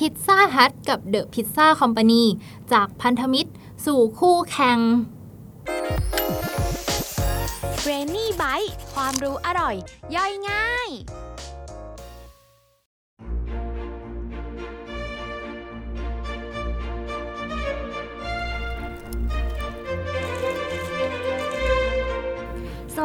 พิซซ่าฮัทกับเดอะพิซซ่าคอมพานีจากพันธมิตรสู่คู่แข่งเบรนนี่ไบต์ความรู้อร่อย ย่อยง่าย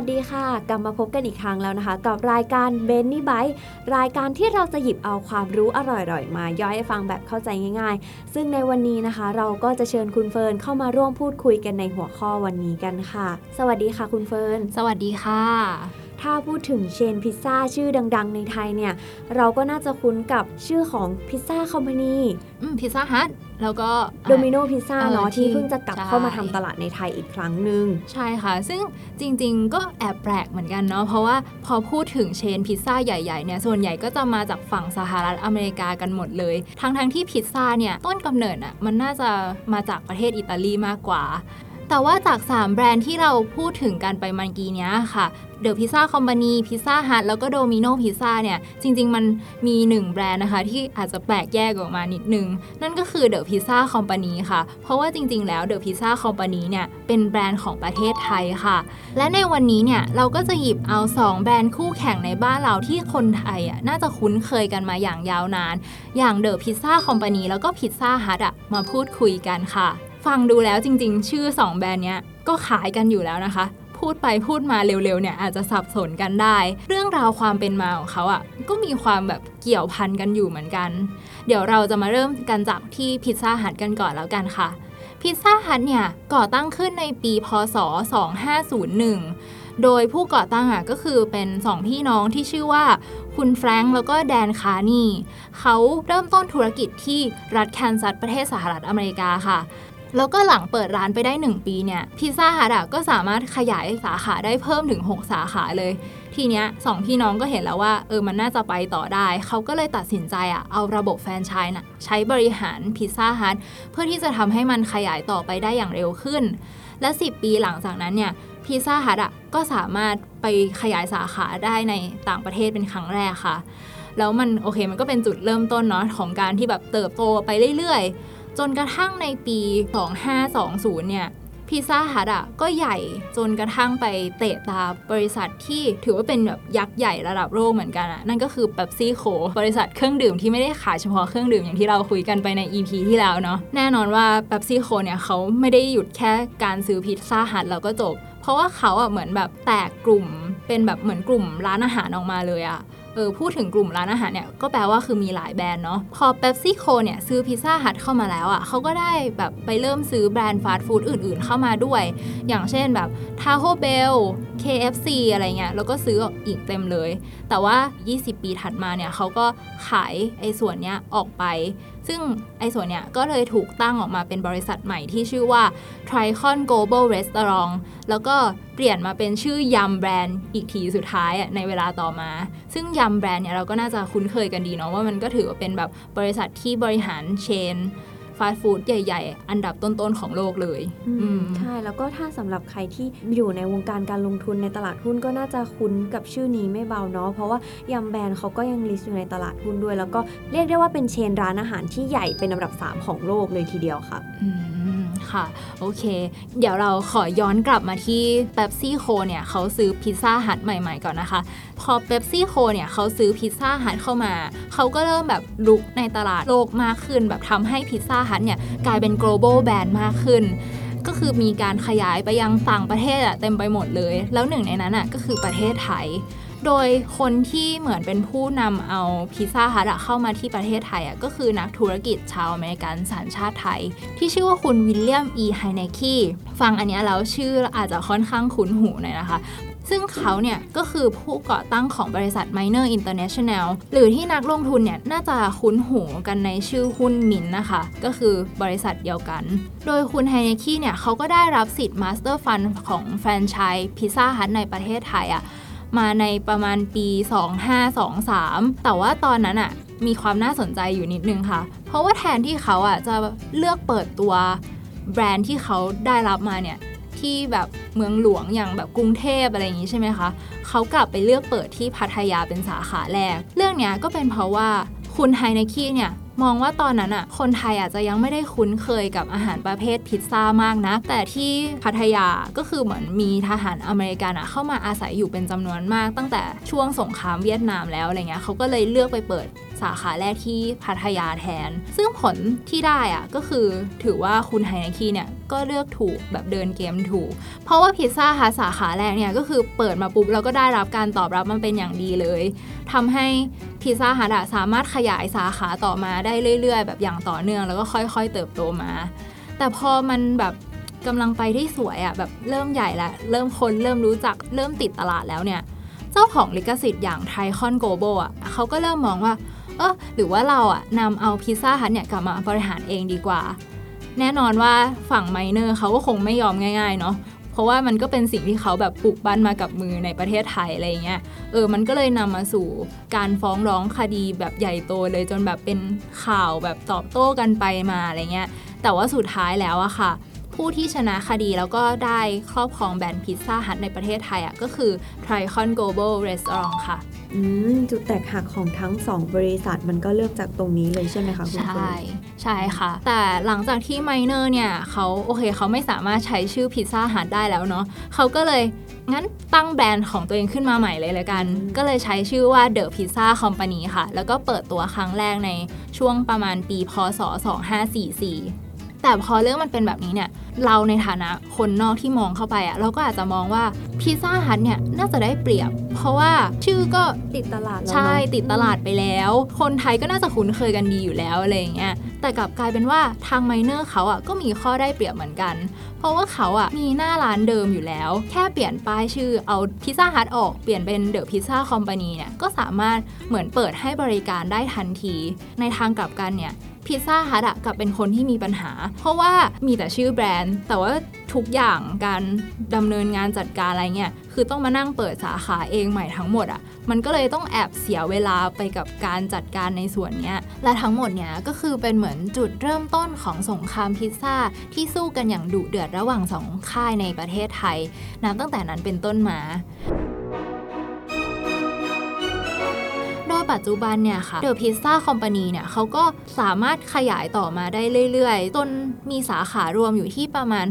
วัสดีค่ะ กลับมาพบกันอีกครั้งแล้วนะคะ กับรายการเบนนี่ไบรายการที่เราจะหยิบเอาความรู้อร่อยๆ มาย่อยให้ฟังแบบเข้าใจง่าย ๆ ซึ่งในวันนี้นะคะ เราก็จะเชิญคุณเฟิร์นเข้ามาร่วมพูดคุยกันในหัวข้อวันนี้กันค่ะ สวัสดีค่ะคุณเฟิร์น สวัสดีค่ะ ถ้าพูดถึงเชนพิซซ่าชื่อดัง ๆ ในไทยเนี่ย เราก็น่าจะคุ้นกับชื่อของพิซซ่าคอมพานีอืมพิซซ่าฮัทแล้วก็โดมิโนพิซซ่าเออเนาะที่ที่เพิ่งจะกลับใช่เข้ามาทำตลาดในไทยอีกครั้งหนึ่งใช่ค่ะ ซึ่งจริงๆ ก็แอบแปลกเหมือนกันเนาะเพราะว่าพอพูดถึง chain พิซซ่าใหญ่ๆเนี่ยส่วนใหญ่ก็จะมาจากฝั่งสหรัฐอเมริกากันหมดเลย ทั้งๆที่พิซซ่าเนี่ยต้นกำเนิดอะมันน่าจะมาจากประเทศอิตาลีมากกว่า แต่ว่าจาก 3 แบรนด์ที่เราพูดถึงกันไปเมื่อกี้เนี้ยค่ะ The Pizza Company Pizza Hut แล้วก็ Domino's Pizza เนี่ยจริง ๆ มันมี 1 แบรนด์นะคะ ที่อาจจะแปลกแยกออกมานิดนึง นั่นก็คือ The Pizza Company ค่ะ เพราะว่าจริง ๆ แล้ว The Pizza Company เนี่ยเป็นแบรนด์ของประเทศไทยค่ะ และในวันนี้เนี่ยเราก็จะหยิบเอา 2 แบรนด์คู่แข่งในบ้านเราที่คนไทยอะน่าจะคุ้นเคยกันมาอย่างยาวนาน อย่างเดอะพิซซ่าคอมพานีแล้วก็พิซซ่าฮัทอะมาพูดคุยกันค่ะ ฟังดูแล้วจริง ๆ ชื่อ 2 แบรนด์เนี้ยก็ขายกันอยู่แล้วนะคะ พูดไปพูดมาเร็วๆเนี่ยอาจจะสับสนกันได้ เรื่องราวความเป็นมาของเขาอะ่ะก็มีความแบบเกี่ยวพันกันอยู่เหมือนกัน เดี๋ยวเราจะมาเริ่มกันจากที่พิซซ่าฮัทกันก่อนแล้วกันค่ะPizza Hut เนี่ยก่อตั้งขึ้นในปีพศ 2501 โดยผู้ก่อตั้งอะก็คือเป็นสองพี่น้องที่ชื่อว่า คุณ Frank แล้วก็ Dan Carney เขาเริ่มต้นธุรกิจที่รัฐแคนซัสประเทศสหรัฐอเมริกาค่ะ แล้วก็หลังเปิดร้านไปได้ 1 ปีเนี่ย Pizza Hut ก็สามารถขยายสาขาได้เพิ่มถึง 6 สาขาเลย ทีเนี้ยสองพี่น้องก็เห็นแล้วว่าเออมันน่าจะไปต่อได้ เขาก็เลยตัดสินใจอะเอาระบบแฟรนไชส์น่ะใช้บริหาร Pizza Hutเพื่อที่จะทำให้มันขยายต่อไปได้อย่างเร็วขึ้น และ 10 ปีหลังจากนั้นเนี่ยพิซซ่าฮัทอะก็สามารถไปขยายสาขาได้ในต่างประเทศเป็นครั้งแรกค่ะ แล้วมันโอเคมันก็เป็นจุดเริ่มต้นเนาะของการที่แบบเติบโตไปเรื่อยๆ จนกระทั่งในปี 2520 เนี่ยพิซซ่าฮัทอะก็ใหญ่จนกระทั่งไปเตะตาบริษัทที่ถือว่าเป็นแบบยักษ์ใหญ่ระดับโลกเหมือนกันอะนั่นก็คือเบปซี่โคบริษัทเครื่องดื่มที่ไม่ได้ขายเฉพาะเครื่องดื่มอย่างที่เราคุยกันไปใน EP ที่แล้วเนาะแน่นอนว่า PepsiCo เนี่ยเขาไม่ได้หยุดแค่การซื้อ Pizza Hut แล้วก็จบ เพราะว่าเขาอะเหมือนแบบแตกกลุ่มเป็นแบบเหมือนกลุ่มร้านอาหารออกมาเลยอะ เออพูดถึงกลุ่มร้านอาหารเนี่ยก็แปลว่าคือมีหลายแบรนด์เนาะพอเ e ปซี่โคเนี่ยซื้อ Pizza Hut เข้ามาแล้วอ่ะเขาก็ได้แบบไปเริ่มซื้อแบรนด์ฟาสต์ฟู้ดอื่นๆเข้ามาด้วย อย่างเช่นแบบ Taco Bell KFC อะไรเงี้ยแล้วก็ซื้ออีกเต็มเลย แต่ว่า 20 ปีถัดมาเนี่ยเขาก็ขายไอ้ส่วนเนี้ยออกไป ซึ่งไอ้ส่วนเนี้ยก็เลยถูกตั้งออกมาเป็นบริษัทใหม่ที่ชื่อว่า Tricon Global Restaurant แล้วก็เปลี่ยนมาเป็นชื่อยำแบรนด์อีกทีสุดท้ายอะในเวลาต่อมา ซึ่งยำแบรนด์เนี่ยเราก็น่าจะคุ้นเคยกันดีเนาะว่ามันก็ถือว่าเป็นแบบบริษัทที่บริหารเชน ฟาสต์ฟู้ดใหญ่ ๆ อันดับต้นๆของโลกเลยอืมใช่แล้วก็ถ้าสำหรับใครที่อยู่ในวงการการลงทุนในตลาดหุ้นก็น่าจะคุ้นกับชื่อนี้ไม่เบาเนาะเพราะว่า Yum! Brands เขาก็ยัง list อยู่ในตลาดหุ้นด้วย แล้วก็เรียกได้ว่าเป็นเชนร้านอาหารที่ใหญ่เป็นอันดับ 3 ของโลกเลยทีเดียวค่ะอืม ค่ะ โอเค เดี๋ยวเราขอย้อนกลับมาที่ PepsiCo เนี่ยเขาซื้อพิซซ่าฮัทใหม่ ๆ ก่อนนะคะ พอ PepsiCo เนี่ยเขาซื้อพิซซ่าฮัทเข้ามา เขาก็เริ่มแบบรุกในตลาดโลกมากขึ้น แบบทำให้พิซซ่าฮัทเนี่ยกลายเป็น global brand มากขึ้นก็คือมีการขยายไปยังต่างประเทศอะเต็มไปหมดเลย แล้วหนึ่งในนั้นอะก็คือประเทศไทย โดยคนที่เหมือนเป็นผู้นำเอาพิซซ่าฮัทเข้ามาที่ประเทศไทยอะก็คือนักธุรกิจชาวอเมริกันสัญชาติไทย ที่ชื่อว่าคุณวิลเลียมอี. ไฮเน็คฟังอันนี้แล้วชื่ออาจจะค่อนข้างคุ้นหูหน่อยนะคะ ซึ่งเขาเนี่ยก็คือผู้ก่อตั้งของบริษัท Minor International หรือที่นักลงทุนเนี่ยน่าจะคุ้นหูกันในชื่อหุ้นมินนะคะ ก็คือบริษัทเดียวกัน โดยคุณไฮเนคีเนี่ยเขาก็ได้รับสิทธิ์ Master Fund ของแฟรนไชส์พิซซ่าฮัทในประเทศไทยอะ มาในประมาณปี 2523 แต่ว่าตอนนั้นอะมีความน่าสนใจอยู่นิดนึงค่ะ เพราะว่าแทนที่เขาอะจะเลือกเปิดตัวแบรนด์ที่เขาได้รับมาเนี่ยที่แบบเมืองหลวงอย่างแบบกรุงเทพอะไรอย่างนี้ใช่ไหมคะ เขากลับไปเลือกเปิดที่พัทยาเป็นสาขาแรก เรื่องเนี้ยก็เป็นเพราะว่าคุณไฮนคีเนี่ย มองว่าตอนนั้นอะคนไทยอาจจะยังไม่ได้คุ้นเคยกับอาหารประเภทพิซซ่ามากนะ แต่ที่พัทยาก็คือเหมือนมีทหารอเมริกันอะเข้ามาอาศัยอยู่เป็นจำนวนมาก ตั้งแต่ช่วงสงครามเวียดนามแล้วอะไรเงี้ยเขาก็เลยเลือกไปเปิด สาขาแรกที่พัทยาแทน ซึ่งผลที่ได้อะก็คือถือว่าคุณไฮนาคีเนี่ยก็เลือกถูกแบบเดินเกมถูก เพราะว่าพิซซ่าฮัทสาขาแรกเนี่ยก็คือเปิดมาปุ๊บแล้วก็ได้รับการตอบรับมันเป็นอย่างดีเลยทำให้พิซซ่าฮัทสามารถขยายสาขาต่อมาได้เรื่อย ๆ แบบอย่างต่อเนื่องแล้วก็ค่อย ๆ เติบโตมา แต่พอมันแบบกำลังไปได้สวยอะแบบเริ่มใหญ่แล้ว เริ่มคนเริ่มรู้จักเริ่มติดตลาดแล้วเนี่ย เจ้าของลิขสิทธิ์อย่าง Tricon Global อะเขาก็เริ่มมองว่า เออหรือว่าเราอะนำเอาพิซซ่าฮัทเนี่ยกลับมาบริหารเองดีกว่า แน่นอนว่าฝั่งไมเนอร์เขาก็คงไม่ยอมง่ายๆเนาะเพราะว่ามันก็เป็นสิ่งที่เขาแบบปลูกปั้นมากับมือในประเทศไทยอะไรเงี้ยเออมันก็เลยนำมาสู่การฟ้องร้องคดีแบบใหญ่โตเลยจนแบบเป็นข่าวแบบตอบโต้กันไปมาอะไรเงี้ยแต่ว่าสุดท้ายแล้วอะค่ะ ผู้ที่ชนะคดีแล้วก็ได้ครอบครองแบรนด์พิซซ่าฮัทในประเทศไทยอะก็คือ Tricon Global Restaurant ค่ะ อืมจุดแตกหักของทั้งสองบริษัทมันก็เริ่มจากตรงนี้เลยใช่ไหมคะคุณใช่เฟิร์นใช่ค่ะ แต่หลังจากที่ไมเนอร์เนี่ยเขาโอเคเขาไม่สามารถใช้ชื่อพิซซ่าฮัทได้แล้วเนาะเขาก็เลยงั้นตั้งแบรนด์ของตัวเองขึ้นมาใหม่เลยเลยกัน ก็เลยใช้ชื่อว่า The Pizza Company ค่ะ แล้วก็เปิดตัวครั้งแรกในช่วงประมาณปีพศ 2544 แต่พอเรื่องมันเป็นแบบนี้เนี่ย เราในฐานะคนนอกที่มองเข้าไปอะเราก็อาจจะมองว่าพิซซ่าฮัทเนี่ยน่าจะได้เปรียบ เพราะว่าชื่อก็ติดตลาดแล้วใช่เนอะติดตลาดไปแล้ว คนไทยก็น่าจะคุ้นเคยกันดีอยู่แล้วอะไรอย่างเงี้ยแต่กลับกลายเป็นว่าทางไมเนอร์เขาอะก็มีข้อได้เปรียบเหมือนกัน เพราะว่าเขาอะมีหน้าร้านเดิมอยู่แล้ว แค่เปลี่ยนป้ายชื่อเอาพิซซ่าฮัทออกเปลี่ยนเป็นเดอะพิซซ่าคอมพานีเนี่ยก็สามารถเหมือนเปิดให้บริการได้ทันที ในทางกลับกันเนี่ย พิซซ่าฮัทอะกลับเป็นคนที่มีปัญหา เพราะว่ามีแต่ชื่อแบรนด์ แต่ว่าทุกอย่างการดำเนินงานจัดการอะไรเงี้ยคือต้องมานั่งเปิดสาขาเองใหม่ทั้งหมดอะมันก็เลยต้องแอบเสียเวลาไปกับการจัดการในส่วนเนี้ยและทั้งหมดเนี้ยก็คือเป็นเหมือนจุดเริ่มต้นของสงครามพิซซ่าที่สู้กันอย่างดุเดือดระหว่างสองค่ายในประเทศไทยนับตั้งแต่นั้นเป็นต้นมา ปัจจุบันเนี่ยค่ะ The Pizza Company เนี่ยเขาก็สามารถขยายต่อมาได้เรื่อยๆ จนมีสาขารวมอยู่ที่ประมาณ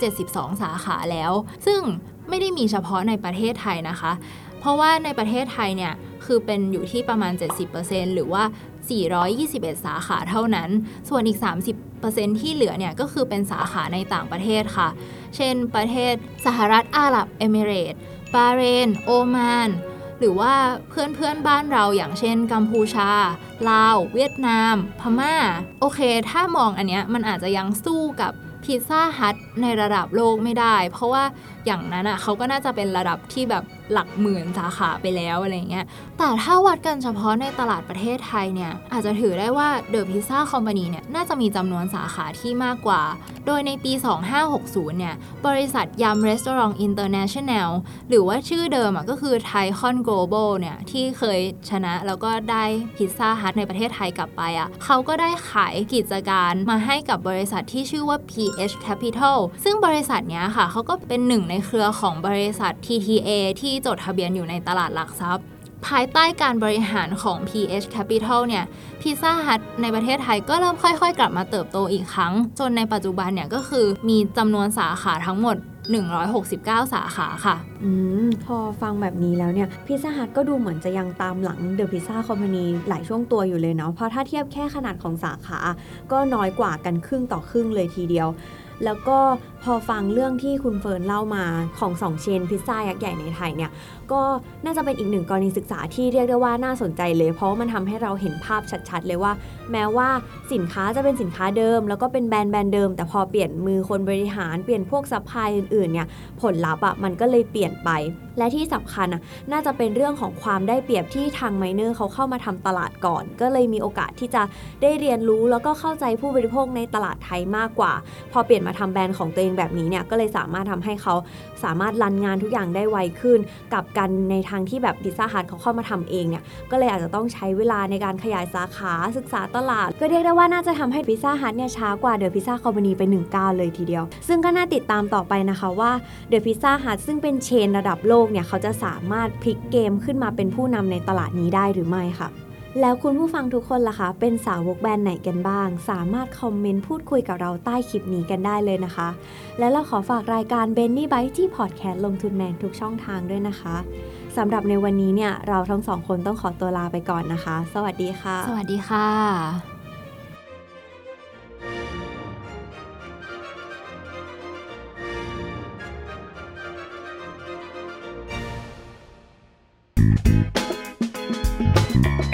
572 สาขาแล้ว ซึ่งไม่ได้มีเฉพาะในประเทศไทยนะคะ เพราะว่าในประเทศไทยเนี่ยคือเป็นอยู่ที่ประมาณ 70%หรือว่า 421 สาขาเท่านั้น ส่วนอีก 30%ที่เหลือเนี่ยก็คือเป็นสาขาในต่างประเทศค่ะ เช่น ประเทศสหรัฐอาหรับเอมิเรตส์บาเรน โอมาน หรือว่าเพื่อนเพื่อนบ้านเราอย่างเช่น กัมพูชา ลาว เวียดนาม พม่า โอเค ถ้ามองอันเนี้ยมันอาจจะยังสู้กับพิซซ่าฮัทในระดับโลกไม่ได้ เพราะว่าอย่างนั้นอะเขาก็น่าจะเป็นระดับที่แบบหลักหมื่นสาขาไปแล้วอะไรเงี้ย แต่ถ้าวัดกันเฉพาะในตลาดประเทศไทยเนี่ย อาจจะถือได้ว่าเดอะพิซซ่าคอมพานีเนี่ยน่าจะมีจำนวนสาขาที่มากกว่า โดยในปี 2560 เนี่ย บริษัทยำ Restaurant International หรือว่าชื่อเดิมก็คือ Thai-Con Global เนี่ย ที่เคยชนะแล้วก็ได้พิซซ่าฮัทในประเทศไทยกลับไปอะเขาก็ได้ขายกิจการมาให้กับบริษัทที่ชื่อว่า PH Capital ซึ่งบริษัทเนี้ยค่ะเขาก็เป็นหนึ่งในเครือของบริษัท TTA ที่ที่จดทะเบียนอยู่ในตลาดหลักทรัพย์ ภายใต้การบริหารของ PH Capital เนี่ยพิซซ่าฮัทในประเทศไทยก็เริ่มค่อยๆ กลับมาเติบโตอีกครั้ง จนในปัจจุบันเนี่ยก็คือมีจำนวนสาขาทั้งหมด169 สาขาค่ะ อืม พอฟังแบบนี้แล้วเนี่ยพิซซ่าฮัทก็ดูเหมือนจะยังตามหลังเดอะพิซซ่าคอมพานีหลายช่วงตัวอยู่เลยเนาะ เพราะถ้าเทียบแค่ขนาดของสาขา ก็น้อยกว่ากันครึ่งต่อครึ่งเลยทีเดียว แล้วก็พอฟังเรื่องที่คุณเฟิร์นเล่ามาของสองเชนพิซซ่ายักษ์ใหญ่ในไทยเนี่ยก็น่าจะเป็นอีกหนึ่งกรณีศึกษาที่เรียกได้ว่าน่าสนใจเลย เพราะว่ามันทำให้เราเห็นภาพชัดๆ เลยว่า แม้ว่าสินค้าจะเป็นสินค้าเดิม แล้วก็เป็นแบรนด์แบรนด์เดิม แต่พอเปลี่ยนมือคนบริหารเปลี่ยนพวก supply อื่นๆเนี่ยผลลัพธ์อะมันก็เลยเปลี่ยนไป และที่สำคัญอะน่าจะเป็นเรื่องของความได้เปรียบที่ทางไมเนอร์เขาเข้ามาทำตลาดก่อน ก็เลยมีโอกาสที่จะได้เรียนรู้แล้วก็เข้าใจผู้บริโภคในตลาดไทยมากกว่า พอเปลี่ยนมาทำแบรนด์ของตัวเองแบบนี้เนี่ยก็เลยสามารถทำให้เขาสามารถรันงานทุกอย่างได้ไวขึ้น กับกันในทางที่แบบพิซซ่าฮัทเขาเข้ามาทำเองเนี่ยก็เลยอาจจะต้องใช้เวลาในการขยายสาขาศึกษาตลาด ก็เรียกได้ว่าน่าจะทำให้พิซซ่าฮัทเนี่ยช้ากว่าเดอะพิซซ่าคอมพานีไป1ก้าวเลยทีเดียว ซึ่งก็น่าติดตามต่อไปนะคะว่าเดอะพิซซ่าฮัทซึ่งเป็นเชนระดับโลกเนี่ยเขาจะสามารถพลิกเกมขึ้นมาเป็นผู้นำในตลาดนี้ได้หรือไม่ค่ะ แล้วคุณผู้ฟังทุกคนล่ะคะ เป็นสาวกแบรนด์ไหนกันบ้าง สามารถคอมเมนต์พูดคุยกับเราใต้คลิปนี้กันได้เลยนะคะ และเราขอฝากรายการ b e n n y b y ที่พอดแคสต์ลงทุนแมนทุกช่องทางด้วยนะคะสำหรับในวันนี้เนี่ยเราทั้งสองคนต้องขอตัวลาไปก่อนนะคะ สวัสดีค่ะ สวัสดีค่ะ